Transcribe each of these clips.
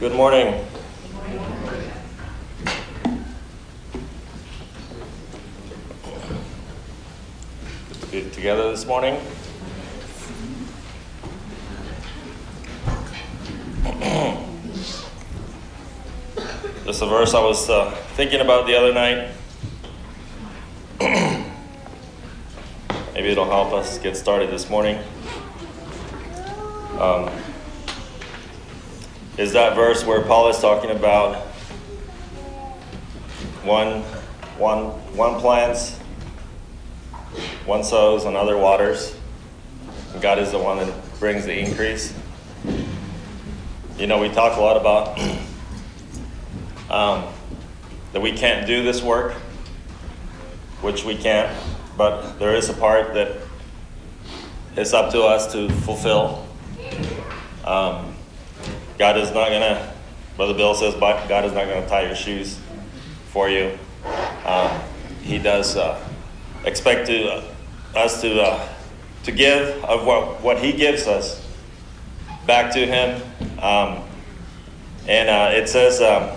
Good morning. Good to be together this morning. Just a verse I was uh, thinking about the other night. Maybe it'll help us get started this morning. Um, is that verse where Paul is talking about one, one, one plants, one sows, another waters. And God is the one that brings the increase. You know, we talk a lot about um, that we can't do this work, which we can't, but there is a part that it's up to us to fulfill. Um, God is not going to, Brother Bill says, God is not going to tie your shoes for you. Um, he does uh, expect to, uh, us to, uh, to give of what, what He gives us back to Him. Um, and uh, it says, um,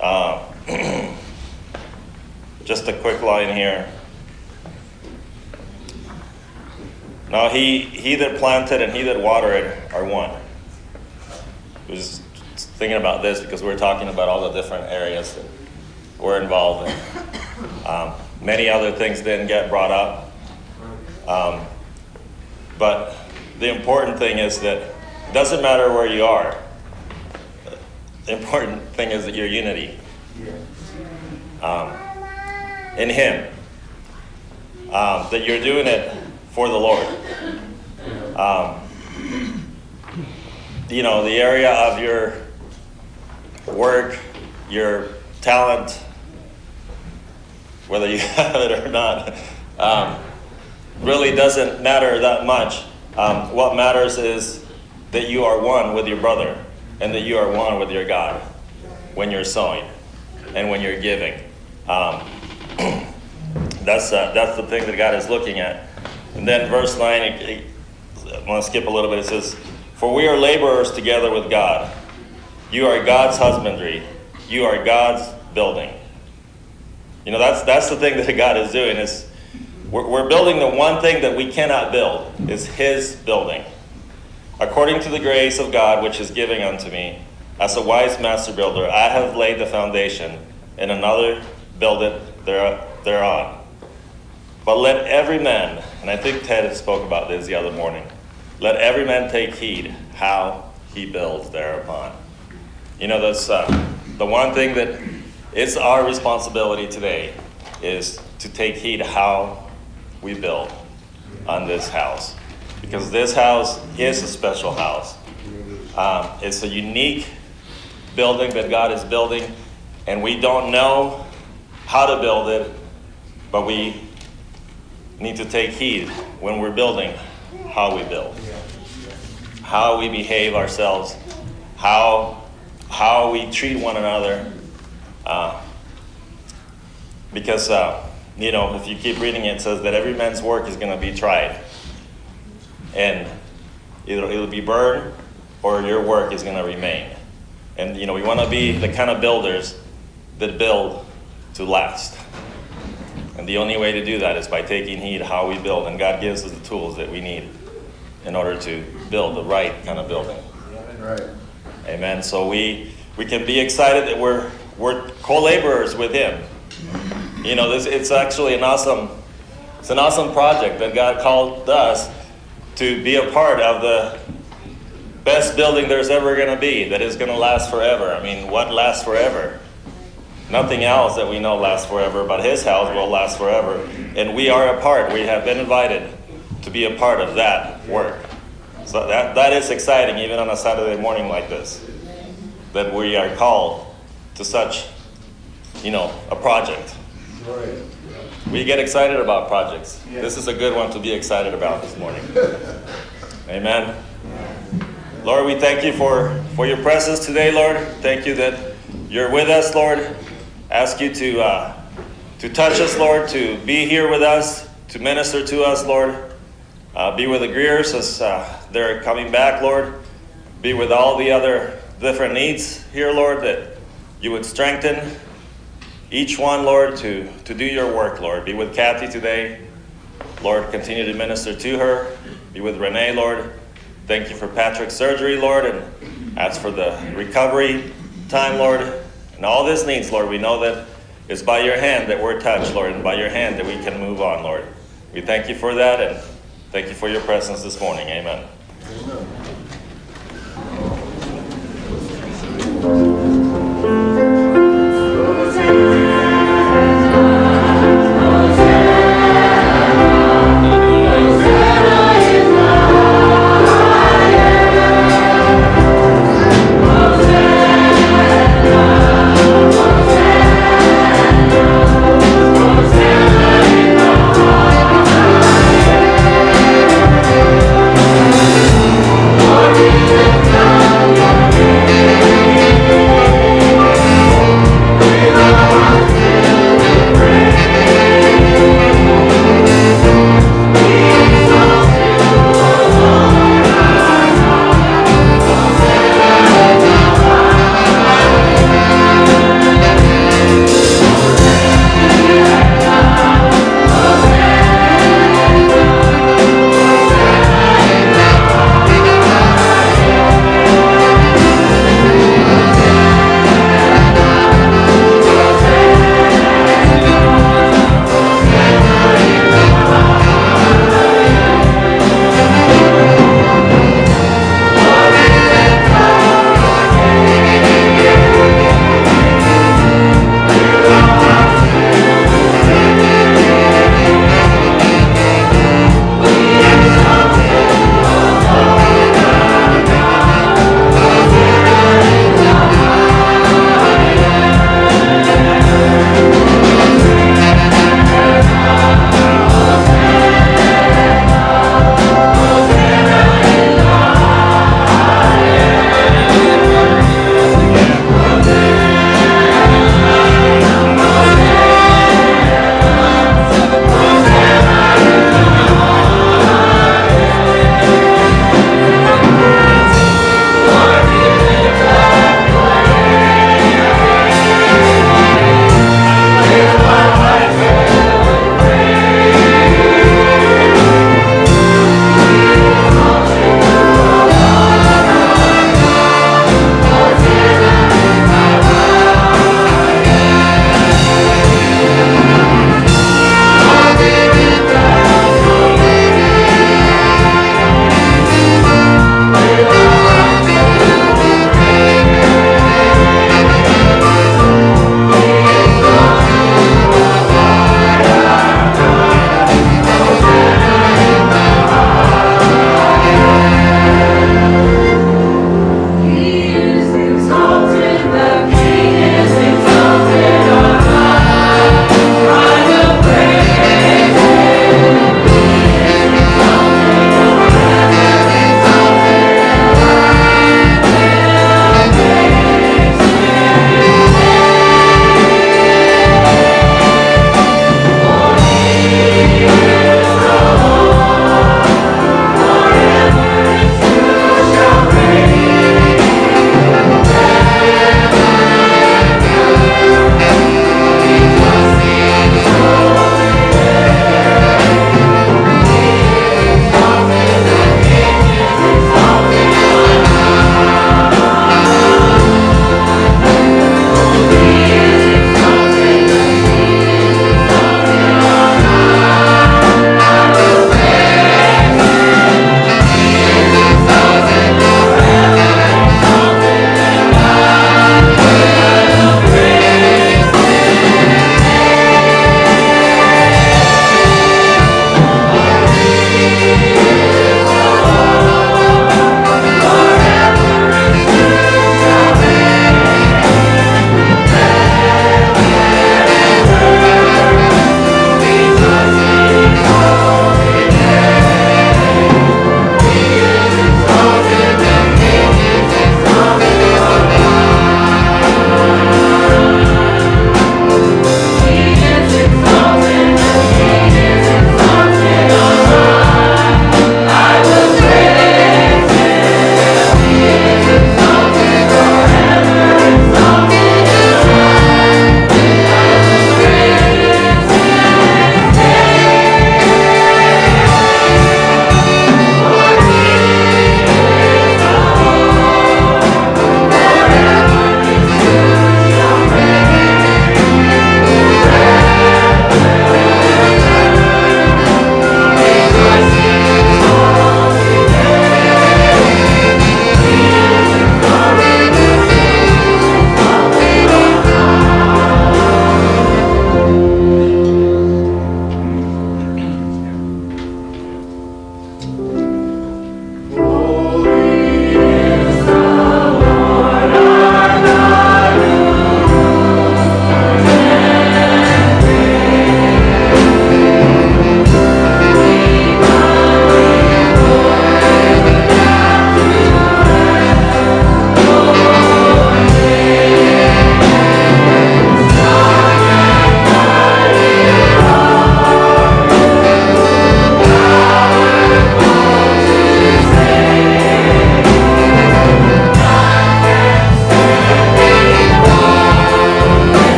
uh, just a quick line here. Now he, he that planted and he that watered are one. Was thinking about this because we're talking about all the different areas that we're involved in. Um, many other things didn't get brought up. Um, but the important thing is that it doesn't matter where you are. The important thing is that your unity um, in Him. Um, that you're doing it for the Lord. You know, the area of your work, your talent, whether you have it or not, um, really doesn't matter that much. Um, what matters is that you are one with your brother and that you are one with your God when you're sowing and when you're giving. Um, that's, uh, that's the thing that God is looking at. And then verse 9, it, it, I want to skip a little bit. It says, For we are laborers together with God. You are God's husbandry. You are God's building. You know, that's, that's the thing that God is doing is we're, we're building the one thing that we cannot build is his building. According to the grace of God which is giving unto me, as a wise master builder, I have laid the foundation, and another build it there, thereon. But let every man, and I think Ted spoke about this the other morning, let every man take heed how he builds thereupon. You know, that's uh, the one thing that it's our responsibility today is to take heed how we build on this house. Because this house is a special house. Um, it's a unique building that God is building, and we don't know how to build it, but we need to take heed when we're building how we build, how we behave ourselves, how how we treat one another. Uh, because uh, you know, if you keep reading it, it says that every man's work is going to be tried, and either it'll be burned or your work is going to remain. And you know, we want to be the kind of builders that build to last. And the only way to do that is by taking heed how we build. And God gives us the tools that we need in order to build the right kind of building. Right. Amen. So we we can be excited that we're we're co-laborers with Him. You know, this it's actually an awesome it's an awesome project that God called us to be a part of the best building there's ever going to be that is going to last forever. I mean, what lasts forever? Nothing else that we know lasts forever, but His house will last forever. And we are a part. We have been invited to be a part of that work. So that, that is exciting, even on a Saturday morning like this, that we are called to such, you know, a project. We get excited about projects. This is a good one to be excited about this morning. Amen. Lord, we thank you for, for your presence today, Lord. Thank you that you're with us, Lord. Ask you to, uh, to touch us, Lord, to be here with us, to minister to us, Lord. Uh, be with the Greers as uh, they're coming back, Lord. be with all the other different needs here, Lord, that you would strengthen each one, Lord, to, to do your work, Lord. Be with Kathy today. Lord, continue to minister to her. Be with Renee, Lord. Thank you for Patrick's surgery, Lord, and as for the recovery time, Lord, and all this needs, Lord, we know that it's by your hand that we're touched, Lord, and by your hand that we can move on, Lord. We thank you for that, and thank you for your presence this morning. Amen. just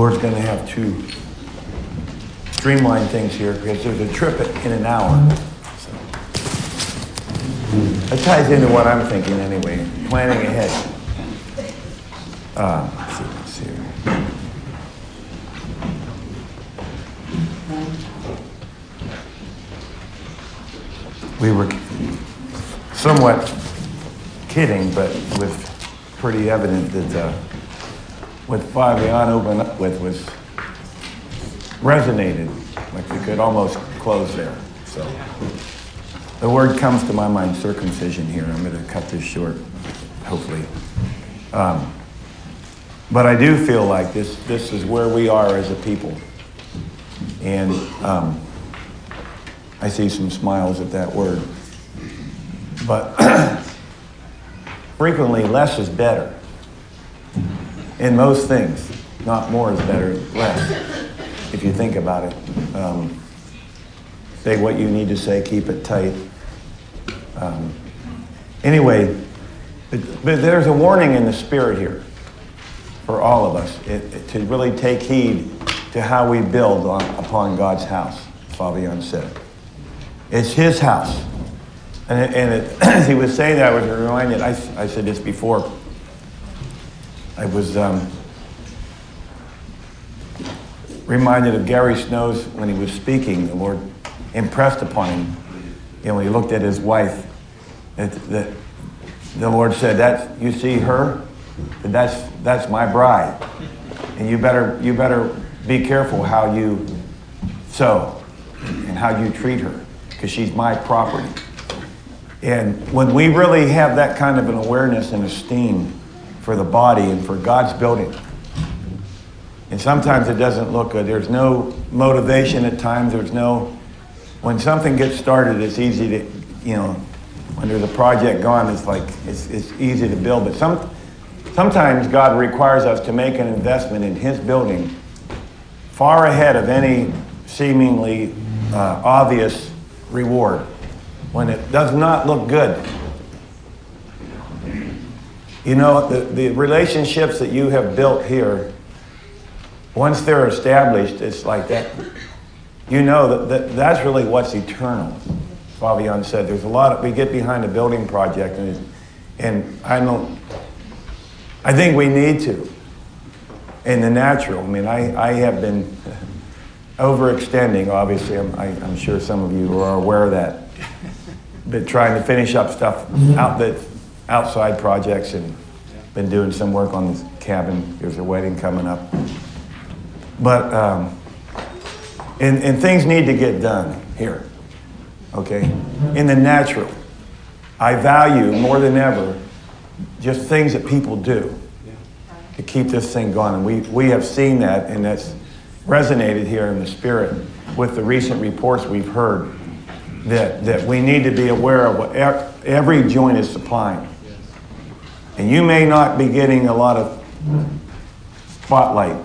board's going to have to streamline things here because there's a trip in an hour. So. That ties into what I'm thinking anyway, planning ahead. Uh, let's see, let's see. We were somewhat kidding, but with pretty evident that uh, what Fabian opened up with was resonated. Like we could almost close there. So the word comes to my mind circumcision here. I'm going to cut this short, hopefully. Um, but I do feel like this, this is where we are as a people. And um, I see some smiles at that word. But frequently less is better in most things. Not more is better, less, if you think about it. Um, say what you need to say, keep it tight. Um, anyway, but, but, there's a warning in the spirit here for all of us it, it, to really take heed to how we build on, upon God's house, Fabian said. It's his house. And, it, and as he was saying that, I was reminded, I, I said this before. I was um, reminded of Gary Snow's when he was speaking. The Lord impressed upon him, you know, when he looked at his wife, that, that the Lord said, "That you see her, that's that's my bride, and you better you better be careful how you sow and how you treat her, because she's my property." And when we really have that kind of an awareness and esteem for the body and for God's building, and sometimes it doesn't look good. There's no motivation at times. There's no, when something gets started, it's easy to, you know, when there's a project gone, it's like, it's, it's easy to build. But some, sometimes God requires us to make an investment in His building far ahead of any seemingly uh, obvious reward when it does not look good. You know, the, the relationships that you have built here once they're established, it's like that. You know that, that that's really what's eternal. Fabian said there's a lot of, we get behind a building project and, and I don't, I think we need to in the natural. I mean, I, I have been overextending, obviously. I'm, I, am i am sure some of you are aware of that. Been trying to finish up stuff mm-hmm. out that outside projects and been doing some work on this cabin. There's a wedding coming up. But, um, and, and things need to get done here, okay? In the natural. I value more than ever just things that people do to keep this thing going. And we, we have seen that, and that's resonated here in the spirit with the recent reports we've heard that, that we need to be aware of what every joint is supplying. And you may not be getting a lot of spotlight,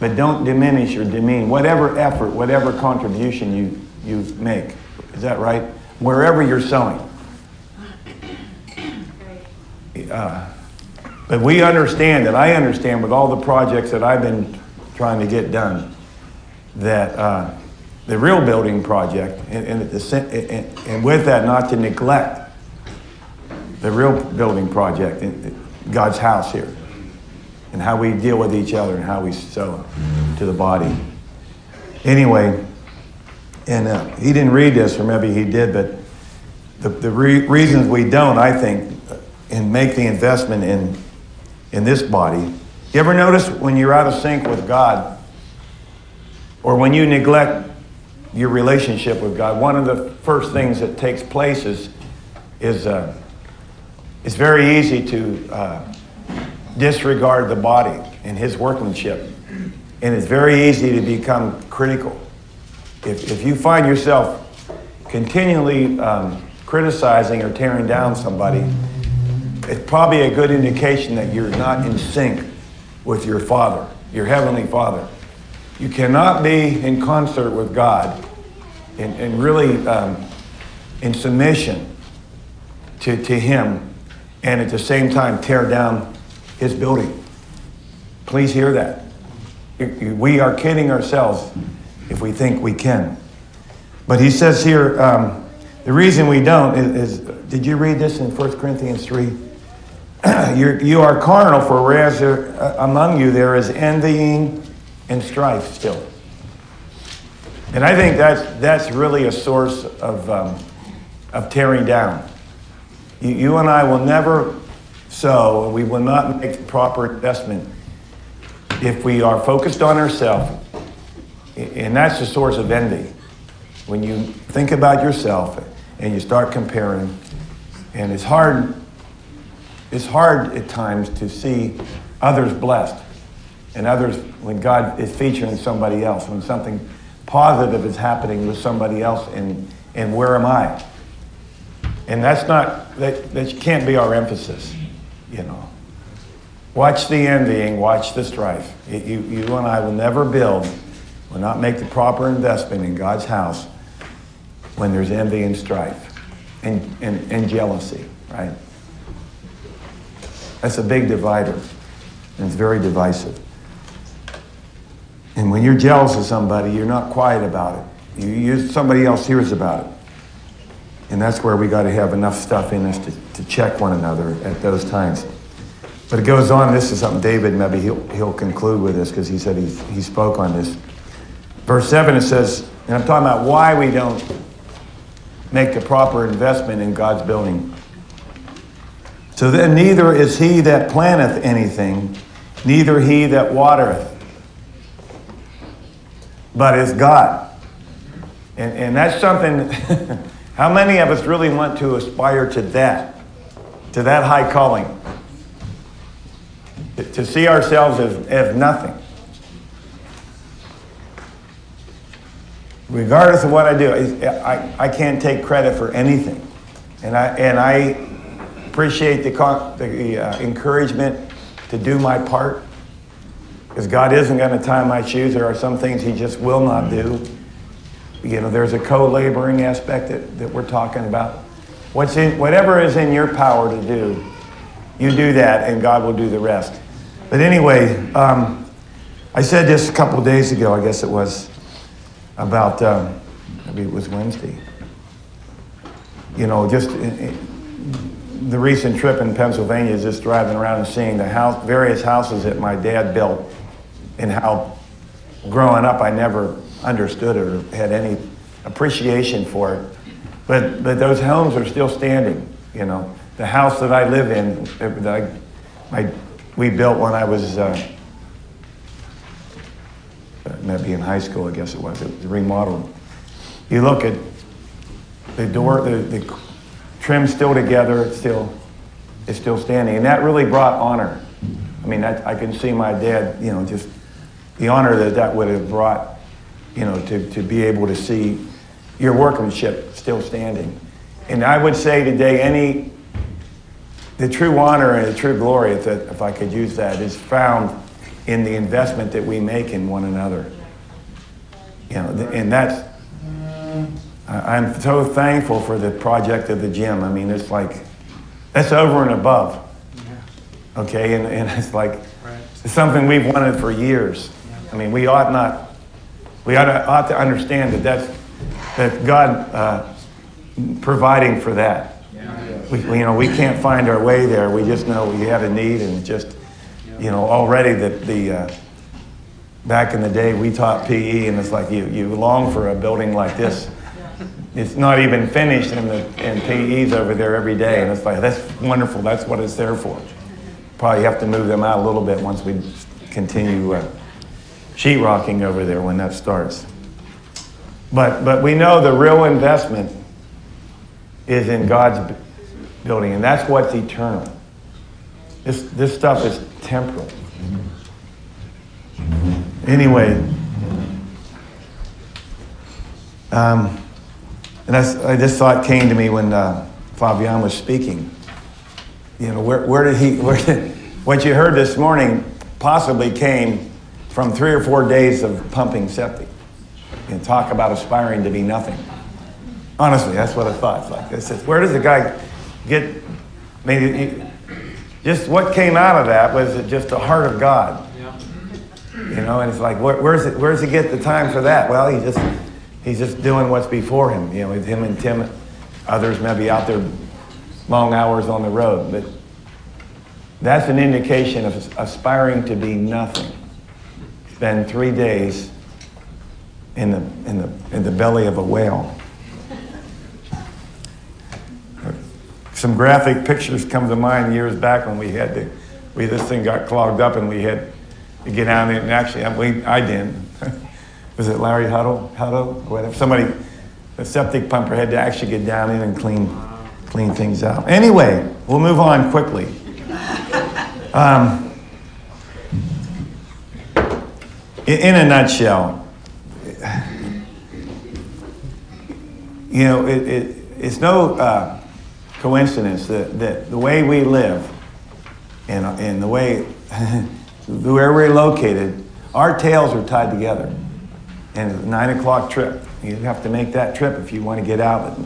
but don't diminish or demean whatever effort, whatever contribution you, you make. Is that right? Wherever you're sowing. Uh, but we understand that I understand with all the projects that I've been trying to get done that uh, the real building project, and, and, and, and, with that, not to neglect the real building project, God's house here, and how we deal with each other and how we sow to the body. Anyway, and uh, he didn't read this, or maybe he did, but the, the re- reasons we don't, I think, and make the investment in, in this body you ever notice when you're out of sync with God or when you neglect your relationship with God, one of the first things that takes place is, is uh, it's very easy to uh, disregard the body and his workmanship. And it's very easy to become critical. If, if you find yourself continually um, criticizing or tearing down somebody, it's probably a good indication that you're not in sync with your Father, your Heavenly Father. You cannot be in concert with God and, and really um, in submission to, to Him and at the same time tear down His building. Please hear that. We are kidding ourselves if we think we can. But he says here, um, the reason we don't is, is, did you read this in 1 Corinthians 3? You're, you are carnal, for whereas there, uh, among you there is envying and strife still. And I think that's, that's really a source of, um, of tearing down. You, you and I will never sow, and we will not make proper investment if we are focused on ourselves. And that's the source of envy. When you think about yourself and you start comparing, and it's hard it's hard at times to see others blessed and others when God is featuring somebody else, when something positive is happening with somebody else, and, and where am I? And that's not, that, that can't be our emphasis, you know. Watch the envying, watch the strife. You, you and I will never build, will not make the proper investment in God's house when there's envy and strife and, and, and jealousy, right? That's a big divider, and it's very divisive. And when you're jealous of somebody, you're not quiet about it. You, you somebody else hears about it. And that's where we got to have enough stuff in us to, to check one another at those times. But it goes on. This is something David, maybe he'll, he'll conclude with this because he said he, he spoke on this. Verse 7, it says, and I'm talking about why we don't make the proper investment in God's building. So then neither is he that planteth anything, neither he that watereth, but is God. And, and that's something, how many of us really want to aspire to that, to that high calling? To see ourselves as, as nothing. Regardless of what I do, I, I can't take credit for anything. And I, and I appreciate the, the uh, encouragement to do my part because God isn't going to tie my shoes. There are some things He just will not do. You know, there's a co laboring aspect that, that we're talking about. What's in, whatever is in your power to do, you do that, and God will do the rest. But anyway, um, I said this a couple days ago, I guess it was, about, um, maybe it was Wednesday. You know, just in, in, the recent trip in Pennsylvania, is just driving around and seeing the house, various houses that my dad built, and how growing up I never understood or had any appreciation for it. But, but those homes are still standing, you know. The house that I live in, that I, my, we built when I was, uh, maybe in high school, I guess it was, it was remodeled. You look at the door, the, the trim still together, it's still, it's still standing. And that really brought honor. I mean, I can see my dad, you know, just the honor that that would have brought, you know, to, to be able to see your workmanship still standing. And I would say today, any, the true honor and the true glory, if, that, if I could use that, is found in the investment that we make in one another. You know, and that's, I'm so thankful for the project of the gym. I mean, it's like, that's over and above. Okay, and, and it's like, it's something we've wanted for years. I mean, we ought not, we ought to, ought to understand that that's, that God uh, providing for that. We, we, you know, we can't find our way there. We just know we have a need and just, you know, already that the, uh, back in the day we taught PE and it's like you, you long for a building like this. It's not even finished and, the, and PE's over there every day and it's like, that's wonderful. That's what it's there for. Probably have to move them out a little bit once we continue uh, sheetrocking over there when that starts. But, but we know the real investment is in God's building, and that's what's eternal. This, this stuff is temporal. Anyway, um, and I just thought came to me when uh, Fabian was speaking. You know, where, where did he, where did, what you heard this morning possibly came from three or four days of pumping septic and talk about aspiring to be nothing. Honestly, that's what I thought. It's like, where does the guy get, I mean, he, just what came out of that was it just the heart of God. Yeah. You know, and it's like, where, where's it, where's he get the time for that? Well, he just, he's just doing what's before him. You know, with him and Tim, others maybe out there long hours on the road, but that's an indication of aspiring to be nothing. Spend three days in the, in the, in the belly of a whale. Some graphic pictures come to mind years back when we had to, we, this thing got clogged up and we had to get down there. And actually, I, we, I didn't. Was it Larry Huddle? Huddle? Or whatever. Somebody, the septic pumper had to actually get down in and clean, clean things out. Anyway, we'll move on quickly. Um, in, a nutshell, you know, it, it, it's no uh, coincidence that, that the way we live and, and the way, where we're located, our tails are tied together. And it's a nine o'clock trip, you have to make that trip if you want to get out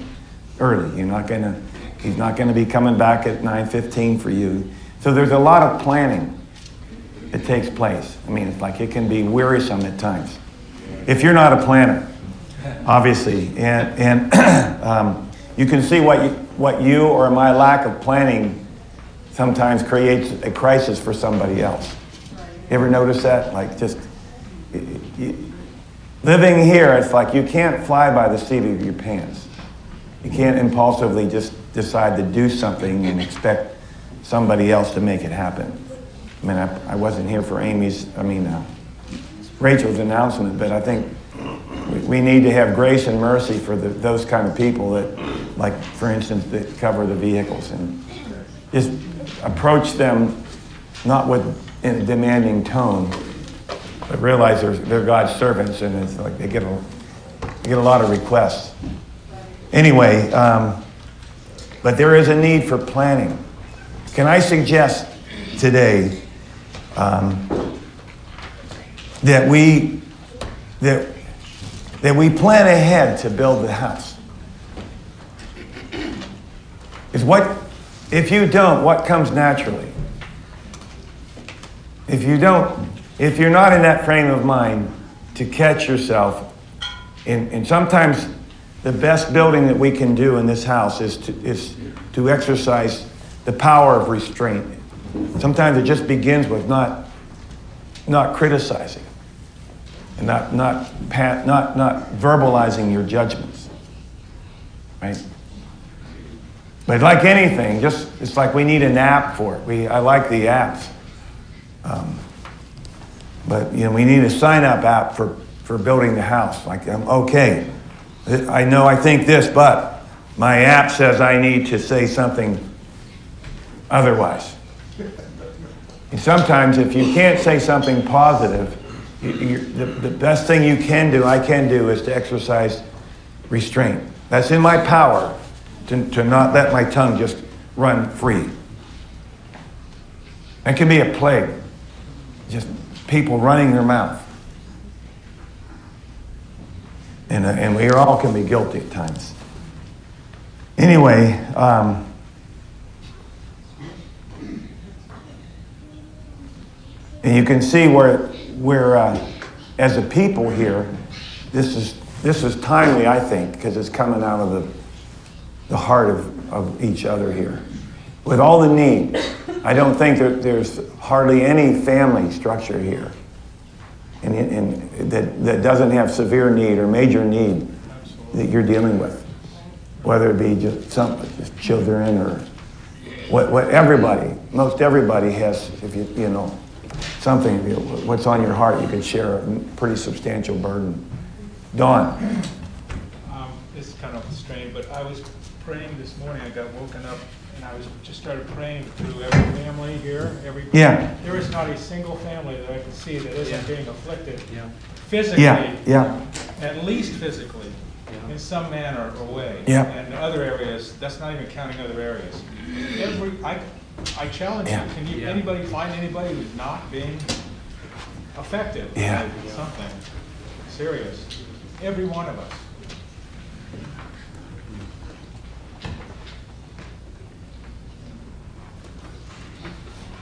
early. You're not to, he's not going to be coming back at 9.15 for you. So there's a lot of planning that takes place. I mean, it's like it can be wearisome at times. If you're not a planner, obviously. And, and um, you can see what you, what you or my lack of planning sometimes creates a crisis for somebody else. You ever notice that? Like just you, living here, it's like you can't fly by the seat of your pants. You can't impulsively just decide to do something and expect somebody else to make it happen. I mean, I, I wasn't here for Amy's, I mean, uh, Rachel's announcement, but I think we need to have grace and mercy for the, those kind of people that, like, for instance, that cover the vehicles and just approach them not with in a demanding tone, but realize they're, they're God's servants and it's like they get a, they get a lot of requests. Anyway, um, but there is a need for planning. Can I suggest today um, that we that that we plan ahead to build the house. Is what, if you don't, what comes naturally? If you don't if you're not in that frame of mind to catch yourself, and, and sometimes the best building that we can do in this house is to, is to exercise the power of restraint. Sometimes it just begins with not, not criticizing and not, not, not, not verbalizing your judgments. Right? But like anything, just it's like we need an app for it. We, I like the apps. Um, but you know, we need a sign up app for, for building the house. Like, I'm okay. I know I think this, but my app says I need to say something otherwise. And sometimes, if you can't say something positive, you, you, the, the best thing you can do, I can do, is to exercise restraint. That's in my power to, to not let my tongue just run free. That can be a plague. Just people running their mouth. And, uh, and we all can be guilty at times. Anyway, um, and you can see where, where uh, as a people here, this is, this is timely, I think, because it's coming out of the, the heart of, of each other here. With all the need, I don't think that there's hardly any family structure here. And, and that, that doesn't have severe need or major need that you're dealing with, whether it be just some just children or what, what everybody, most everybody has, if you, you know, something, what's on your heart, you can share a pretty substantial burden. Dawn. Um, this is kind of strange, but I was praying this morning, I got woken up and I was just started praying through every family here, every yeah. There is not a single family that I can see that isn't Yeah. being afflicted Yeah. physically, Yeah, yeah, at least physically, Yeah. in some manner or way. Yeah. And other areas, that's not even counting other areas. Every I, I challenge Yeah. you. Can you Yeah. anybody find anybody who's not being affected Yeah. by something serious? Every one of us.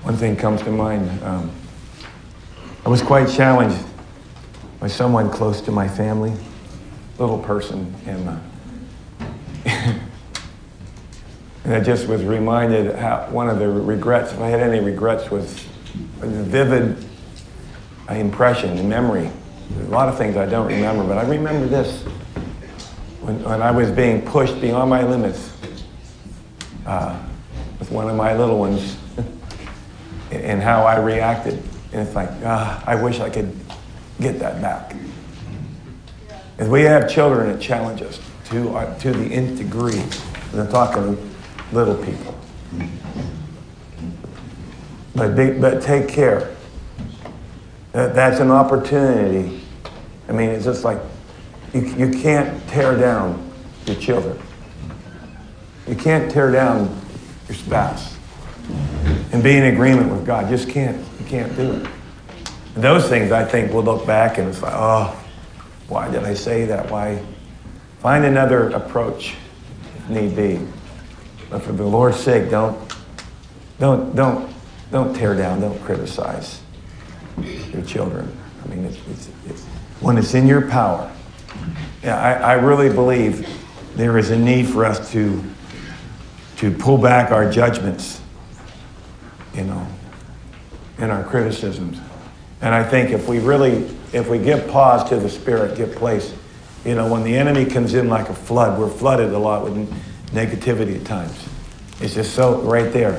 One thing comes to mind. Um, I was quite challenged by someone close to my family, little person, and, uh, and I just was reminded how one of the regrets, if I had any regrets, was a vivid uh, impression and memory. There's a lot of things I don't remember, but I remember this when, when I was being pushed beyond my limits uh, with one of my little ones and how I reacted. And it's like, ah, I wish I could get that back. As we have children that challenge us to, uh, to the nth degree, and I'm talking little people. But, be, but take care. That, that's an opportunity. I mean, it's just like you, you can't tear down your children. You can't tear down your spouse and be in agreement with God. Just can't. You can't do it. And those things, I think, we'll look back and it's like, oh, why did I say that? Why? Find another approach if need be. But for the Lord's sake, don't, don't, don't, don't tear down. Don't criticize your children. I mean, it's, it's, it's, when it's in your power. Yeah, I, I really believe there is a need for us to, to pull back our judgments you know, in our criticisms. And I think if we really, if we give pause to the Spirit, give place, you know, when the enemy comes in like a flood, we're flooded a lot with negativity at times. It's just so right there.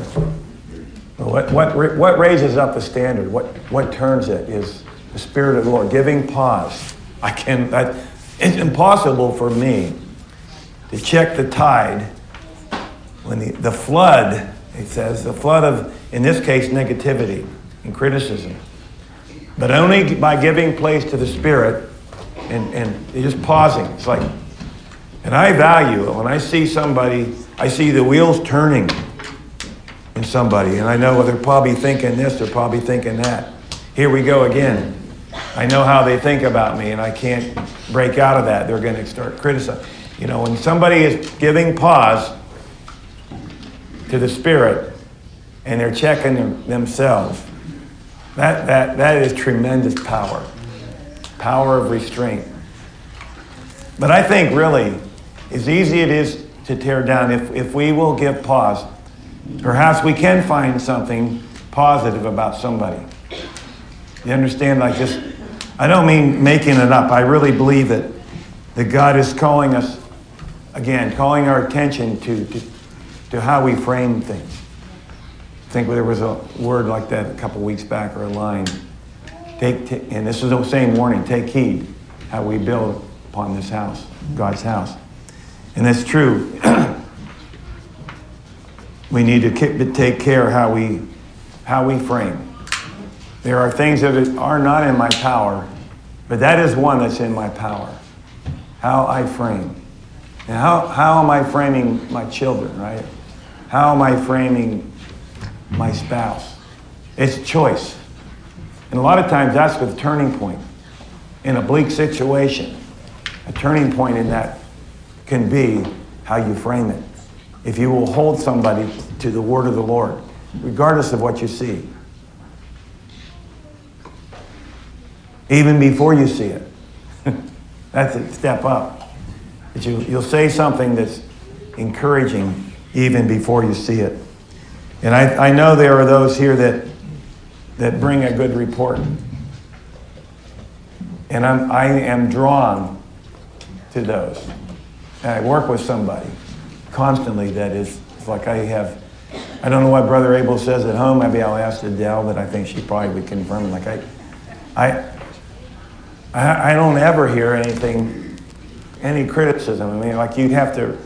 What, what, what raises up the standard? What, what turns it is the Spirit of the Lord, giving pause. I can, I, it's impossible for me to check the tide when the, the flood, it says, the flood of, in this case, negativity and criticism. But only by giving place to the Spirit and, and just pausing. It's like, and I value it when I see somebody, I see the wheels turning in somebody, and I know they're probably thinking this, they're probably thinking that. Here we go again. I know how they think about me, and I can't break out of that. They're going to start criticizing. You know, when somebody is giving pause to the Spirit and they're checking them, themselves, That, that, that is tremendous power. Power of restraint. But I think really, as easy it is to tear down, if, if we will give pause, perhaps we can find something positive about somebody. You understand? Like just, I don't mean making it up. I really believe that, that God is calling us, again, calling our attention to, to, to how we frame things. I think there was a word like that a couple weeks back or a line. Take, ta- and this is the same warning take heed how we build upon this house, God's house. And that's true. we need to take care how we, how we frame. There are things that are not in my power, but that is one that's in my power. How I frame. And how, how am I framing my children, right? How am I framing my spouse? It's choice. And a lot of times that's the turning point in a bleak situation. A turning point in that can be how you frame it. If you will hold somebody to the word of the Lord, regardless of what you see, even before you see it, that's a step up. That you, you'll say something that's encouraging even before you see it. And I, I know there are those here that, that bring a good report. And I'm, I am drawn to those. I work with somebody constantly that is like I have, I don't know what Brother Abel says at home. Maybe I'll ask Adele, but I think she probably would confirm. Like I, I, I, don't ever hear anything, any criticism. I mean, like you have to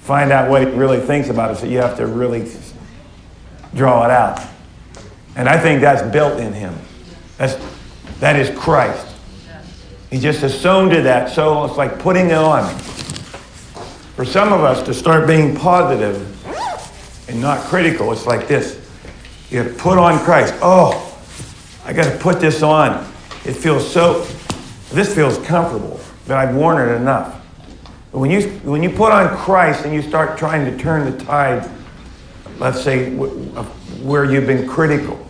find out what he really thinks about it, so you have to really draw it out. And I think that's built in him. That's, that is Christ. He just sown to that, so it's like putting it on. For some of us to start being positive and not critical, it's like this. You have put on Christ. Oh, I got to put this on. It feels so, this feels comfortable, but I've worn it enough. But when you, when you put on Christ and you start trying to turn the tide, let's say, where you've been critical,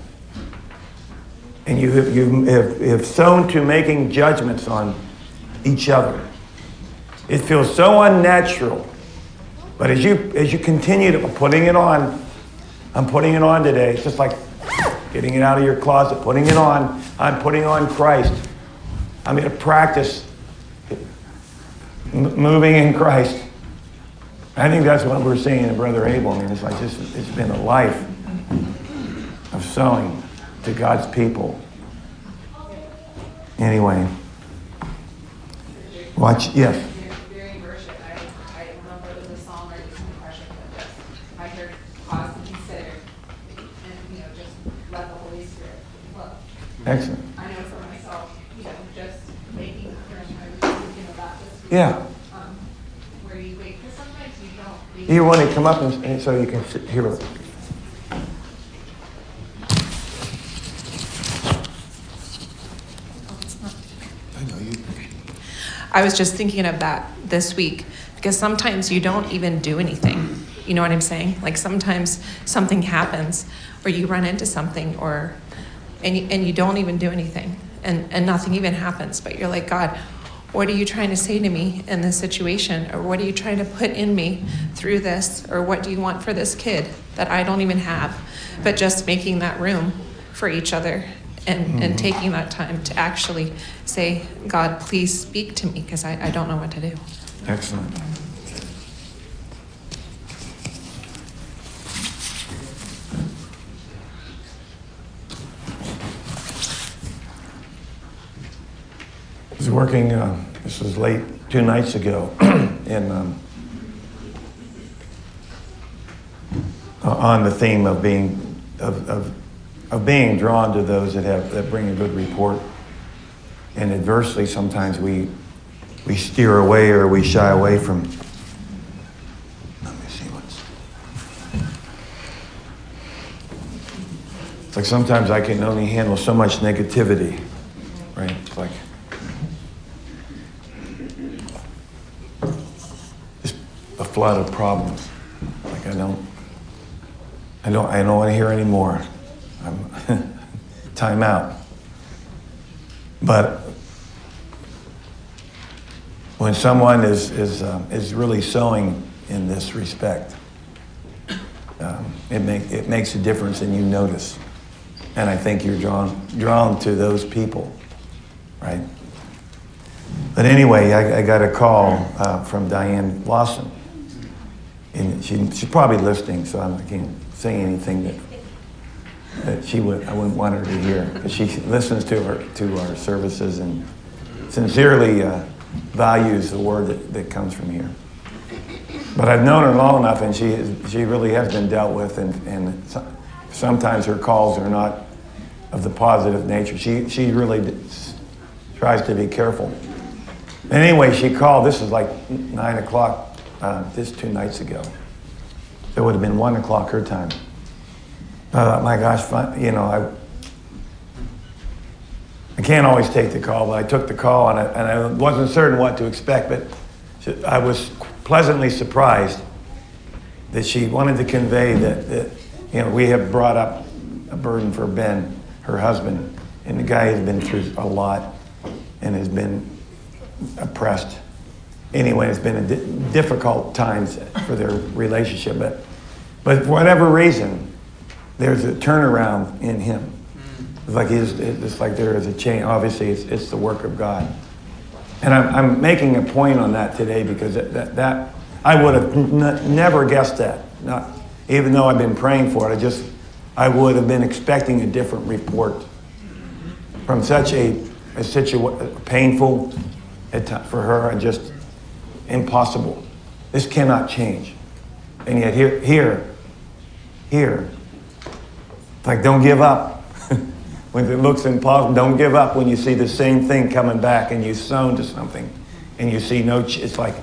and you have, you have, have sown to making judgments on each other. It feels so unnatural. But as you, as you continue to putting it on, I'm putting it on today. It's just like getting it out of your closet, putting it on. I'm putting on Christ. I'm going to practice moving in Christ. I think that's what we're seeing in Brother Abel. I mean, it's like just, it's been a life of sowing to God's people. Anyway, watch, yes. During worship, I, I don't know if it was a song or just an impression, but just, I heard pause and consider, and, you know, just let the Holy Spirit flow. Excellent. I know for myself, you know, just making, I was thinking about this. week, Yeah. Um, where you wait, because sometimes you don't. You want to come up and, and so you can sit here. I was just thinking of that this week because sometimes you don't even do anything. You know what I'm saying? Like sometimes something happens or you run into something or and you, and you don't even do anything and, and nothing even happens. But you're like, God, what are you trying to say to me in this situation? Or what are you trying to put in me through this? Or what do you want for this kid that I don't even have? But just making that room for each other and, and mm-hmm. taking that time to actually say, God, please speak to me because I, I don't know what to do. Excellent. Was working, uh, this was late, two nights ago, in, um, uh, on the theme of being, of, of, of being drawn to those that have, that bring a good report. And adversely, sometimes we, we steer away or we shy away from. Let me see what's. It's like sometimes I can only handle so much negativity, right? It's like. Just a flood of problems. Like I don't. I don't. I don't want to hear anymore. I'm time out. But when someone is, is, um, is really sowing in this respect, um, it, make, it makes a difference and you notice. And I think you're drawn, drawn to those people, right? But anyway, I, I got a call uh, from Diane Lawson. And she, she's probably listening, so I can't say anything that, that she would, I wouldn't want her to hear. Because she listens to, her, to our services and sincerely uh, values the word that, that comes from here. But I've known her long enough, and she, is, she really has been dealt with, and, and so- sometimes her calls are not of the positive nature. She, she really d- tries to be careful. Anyway, she called. This is like nine o'clock. Uh, this two nights ago. It would have been one o'clock her time. Thought, my gosh, you know, I, I can't always take the call, but I took the call and I, and I wasn't certain what to expect, but I was pleasantly surprised that she wanted to convey that, that you know, we have brought up a burden for Ben, her husband, and the guy has been through a lot and has been oppressed. Anyway, it's been a di- difficult times for their relationship, but, but for whatever reason, there's a turnaround in him. It's like he's, it's like there is a change. Obviously, it's, it's the work of God. And I'm, I'm making a point on that today because that, that, that I would have n- never guessed that. Not, even though I've been praying for it, I just, I would have been expecting a different report from such a, a situa- painful ti- for her and just impossible. This cannot change. And yet here, here, here, like don't give up. when it looks impossible, don't give up when you see the same thing coming back and you sown to something and you see no, ch- it's like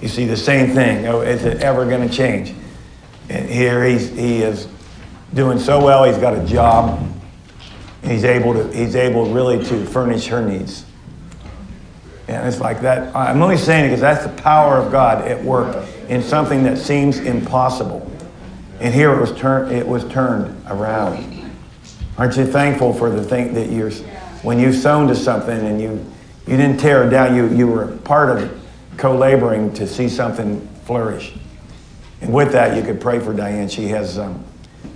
you see the same thing. Oh, is it ever going to change? And here he's, he is doing so well, he's got a job. He's able to, he's able really to furnish her needs. And it's like that. I'm only saying it because that's the power of God at work in something that seems impossible. And here it was turned, it was turned around. Aren't you thankful for the thing that you're, when you've sown to something and you, you didn't tear it down, you, you were part of co-laboring to see something flourish. And with that, you could pray for Diane. She has, um,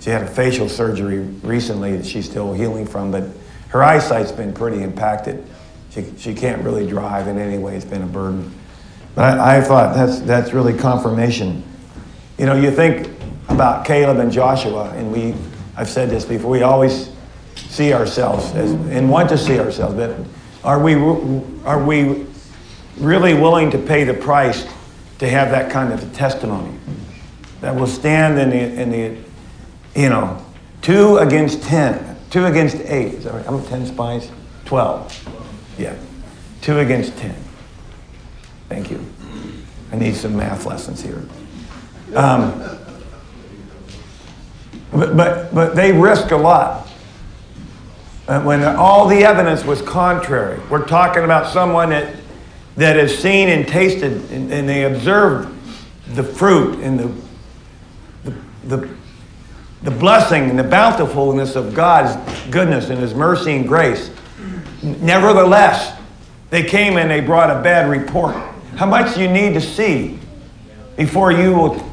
she had a facial surgery recently that she's still healing from, but her eyesight's been pretty impacted. She, she can't really drive in any way. It's been a burden. But I, I thought that's, that's really confirmation. You know, you think about Caleb and Joshua, and we, I've said this before, we always see ourselves as, and want to see ourselves, but are we, are we really willing to pay the price to have that kind of a testimony? That will stand in the, in the you know, two against ten, two against eight. Right? I'm 10 spies? 12. Yeah. Two against 10. Thank you. I need some math lessons here. Um, but, but, but they risk a lot. And when all the evidence was contrary, we're talking about someone that, that has seen and tasted and, and they observed the fruit and the, the, the, the blessing and the bountifulness of God's goodness and His mercy and grace. Nevertheless, they came and they brought a bad report. How much you need to see before you will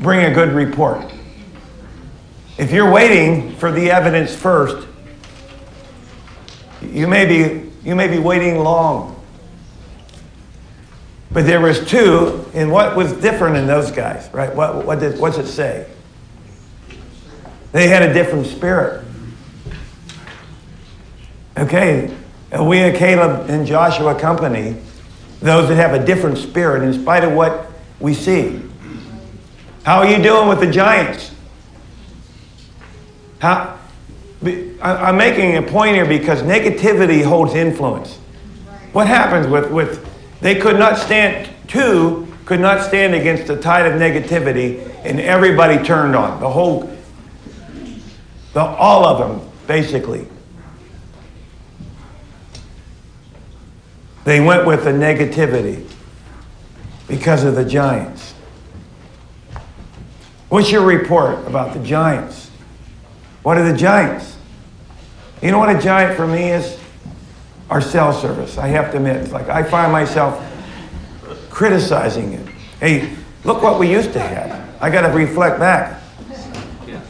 bring a good report? If you're waiting for the evidence first, you may be, you may be waiting long. But there was two, and what was different in those guys, right? What, what did, what's it say? They had a different spirit. Okay, uh, we at Caleb and Joshua Company, those that have a different spirit in spite of what we see. How are you doing with the giants? How, I'm making a point here because negativity holds influence. What happens with, with they could not stand, two could not stand against the tide of negativity, and everybody turned on. The whole, the, all of them, basically. They went with the negativity because of the giants. What's your report about the giants? What are the giants? You know what a giant for me is? Our cell service. I have to admit, it's like I find myself criticizing it. Hey, look what we used to have. I got to reflect back.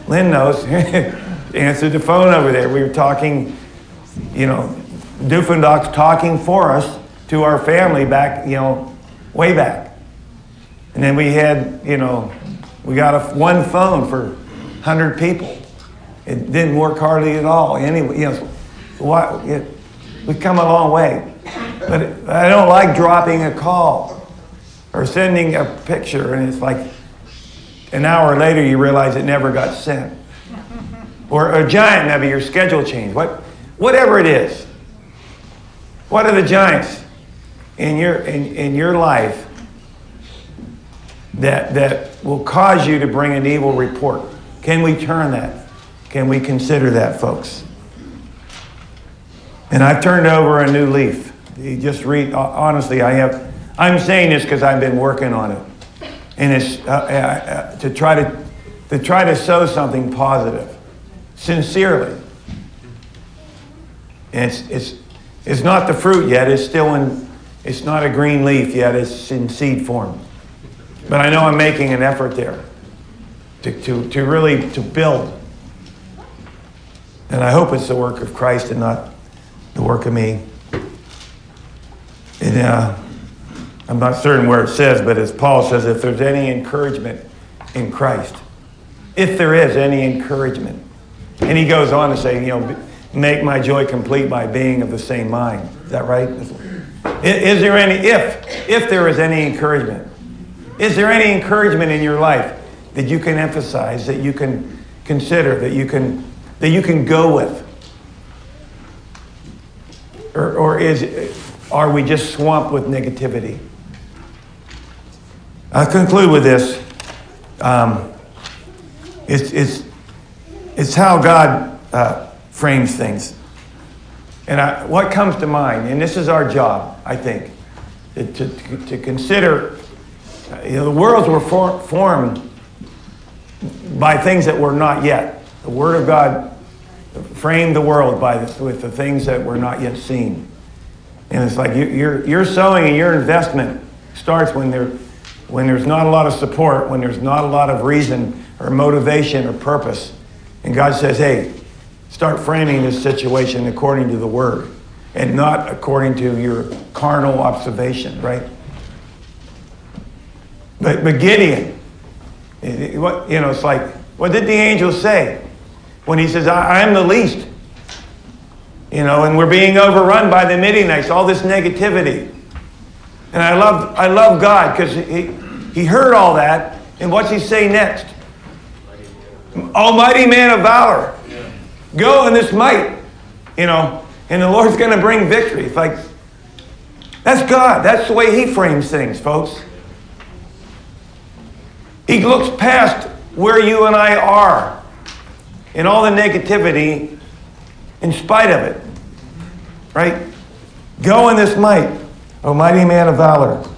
Lynn knows. Answered the phone over there. We were talking, you know, Doofendocks talking for us to our family back, you know, way back. And then we had, you know, we got a, one phone for 100 people. It didn't work hardly at all. Anyway, you know, what, it, we've come a long way. But I don't like dropping a call or sending a picture, and it's like an hour later you realize it never got sent. Or a giant, maybe your schedule changed. What, whatever it is. What are the giants in your, in, in your life that, that will cause you to bring an evil report? Can we turn that? Can we consider that, folks? And I've turned over a new leaf. You just read, honestly, I have, I'm saying this because I've been working on it. And it's uh, uh, uh, to, try to, to try to sow something positive, sincerely. And it's, it's, it's not the fruit yet, it's still in, it's not a green leaf yet, it's in seed form. But I know I'm making an effort there to, to, to really to build. And I hope it's the work of Christ and not the work of me. And, uh, I'm not certain where it says, but as Paul says, if there's any encouragement in Christ, if there is any encouragement. And he goes on to say, you know, make my joy complete by being of the same mind. Is that right? Is there any, if, if there is any encouragement, is there any encouragement in your life that you can emphasize, that you can consider, that you can, that you can go with? Or, or is, are we just swamped with negativity? I'll conclude with this. Um, it's, it's, it's how God uh, frames things. And I, what comes to mind, and this is our job, I think, to, to, to consider you know, the worlds were for, formed by things that were not yet. The Word of God framed the world by the, with the things that were not yet seen. And it's like you, your, your sowing and your investment starts when there when there's not a lot of support, when there's not a lot of reason or motivation or purpose. And God says, hey, start framing this situation according to the Word and not according to your carnal observation, right? But, but Gideon, what, you know, it's like, what did the angel say when he says, I, am the least? You know, and we're being overrun by the Midianites, all this negativity. And I love, I love God because he, he heard all that. And what's he say next? Almighty man of valor. Go in this might. You know, and the Lord's going to bring victory. It's like, that's God. That's the way he frames things, folks. He looks past where you and I are and all the negativity in spite of it. Right? Go in this might. O mighty man of valor.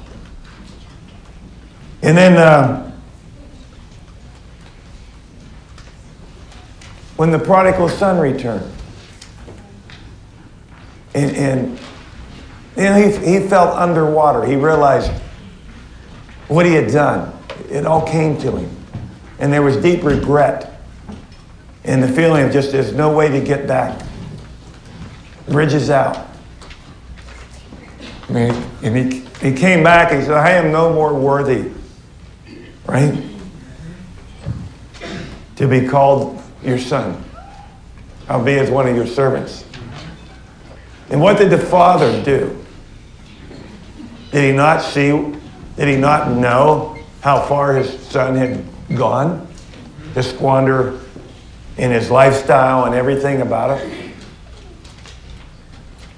And then uh, when the prodigal son returned, and, and you know, he, he felt underwater. He realized what he had done. It all came to him. And there was deep regret and the feeling of just there's no way to get back. Bridges out. I mean, and he, he came back and he said, I am no more worthy, right? To be called your son. I'll be as one of your servants. And what did the father do? Did he not see, did he not know how far his son had gone to squander in his lifestyle and everything about it?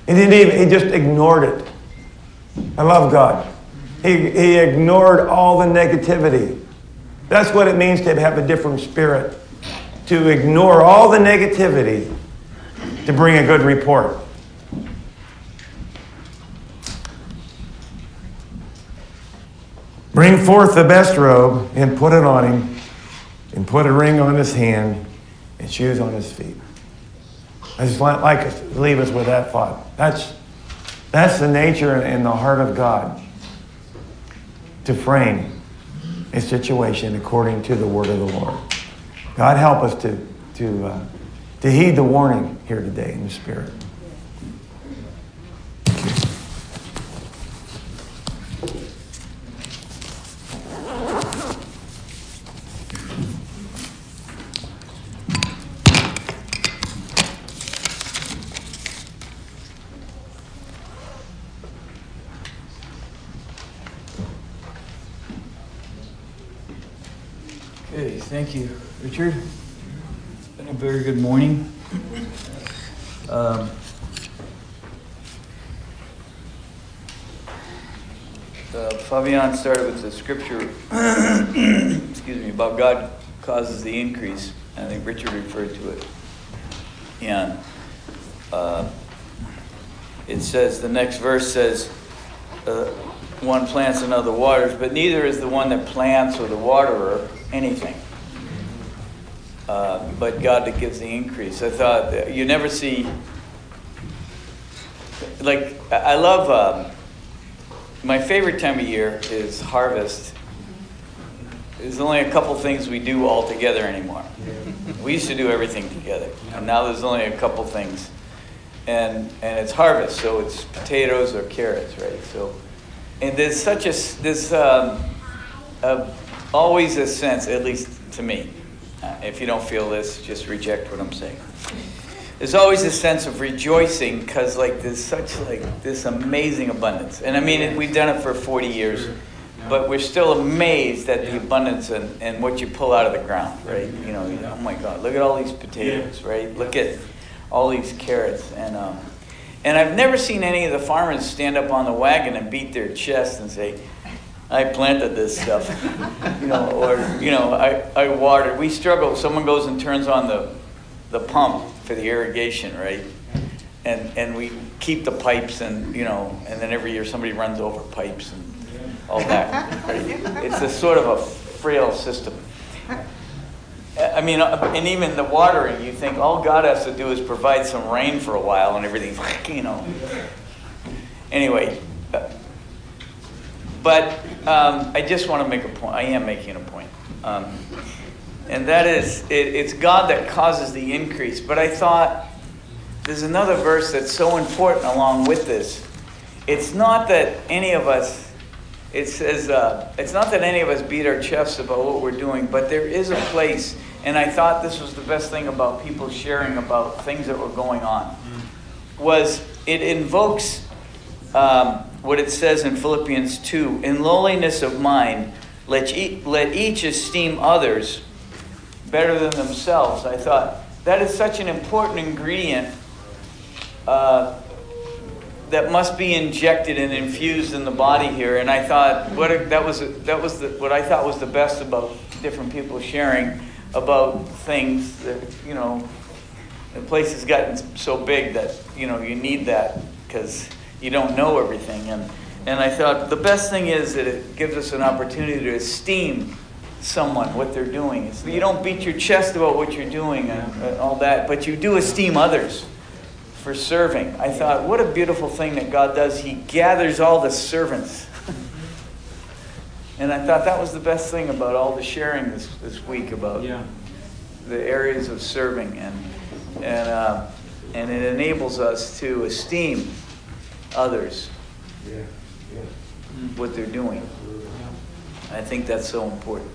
He didn't even, he just ignored it. I love God. He, he ignored all the negativity. That's what it means to have a different spirit. To ignore all the negativity to bring a good report. Bring forth the best robe and put it on him, and put a ring on his hand and shoes on his feet. I just like, to leave us with that thought. That's, that's the nature and the heart of God to frame a situation according to the word of the Lord. God help us to, to, uh, to heed the warning here today in the Spirit. Okay, thank you, Richard. Been a very good morning. Um, uh, Fabian started with the scripture, excuse me, about God causes the increase. I think Richard referred to it. And uh, it says, the next verse says, uh, one plants another waters, but neither is the one that plants or the waterer anything. Uh, but God that gives the increase. I thought you never see, like, I I love, um, my favorite time of year is harvest. There's only a couple things we do all together anymore. We used to do everything together, and now there's only a couple things. And, and it's harvest, so it's potatoes or carrots, right? So, and there's such a, there's um, uh, always a sense, at least to me, uh, if you don't feel this, just reject what I'm saying. There's always a sense of rejoicing because like there's such like this amazing abundance, and I mean we've done it for 40 years, but we're still amazed at the abundance and, and what you pull out of the ground, right? You know, you know, oh my God, look at all these potatoes, right? Look at all these carrots, and um, and I've never seen any of the farmers stand up on the wagon and beat their chest and say, I planted this stuff, you know, or you know, I, I watered. We struggle. Someone goes and turns on the, the pump for the irrigation, right? And and we keep the pipes, and you know, and then every year somebody runs over pipes and all that. Right? It's a sort of a frail system. I mean, uh, and even the watering, you think all God has to do is provide some rain for a while, and everything's like, you know. Anyway, uh, but um, I just want to make a point. I am making a point. Um, and that is, it, it's God that causes the increase. But I thought there's another verse that's so important along with this. It's not that any of us, it says, uh, it's not that any of us beat our chests about what we're doing, but there is a place. And I thought this was the best thing about people sharing about things that were going on. Was it invokes um, what it says in Philippians 2 In lowliness of mind, let, let each esteem others better than themselves. I thought that is such an important ingredient uh, that must be injected and infused in the body here. And I thought what a, that was that was the, what I thought was the best about different people sharing about things that you know. The place has gotten so big that you know you need that because you don't know everything. And and I thought the best thing is that it gives us an opportunity to esteem someone what they're doing. It's, you don't beat your chest about what you're doing and, and all that, but you do esteem others for serving. I thought, what a beautiful thing that God does. He gathers all the servants. and I thought that was the best thing about all the sharing this, this week about Yeah. the areas of serving. And, and, uh, and it enables us to esteem others, what they're doing. I think that's so important.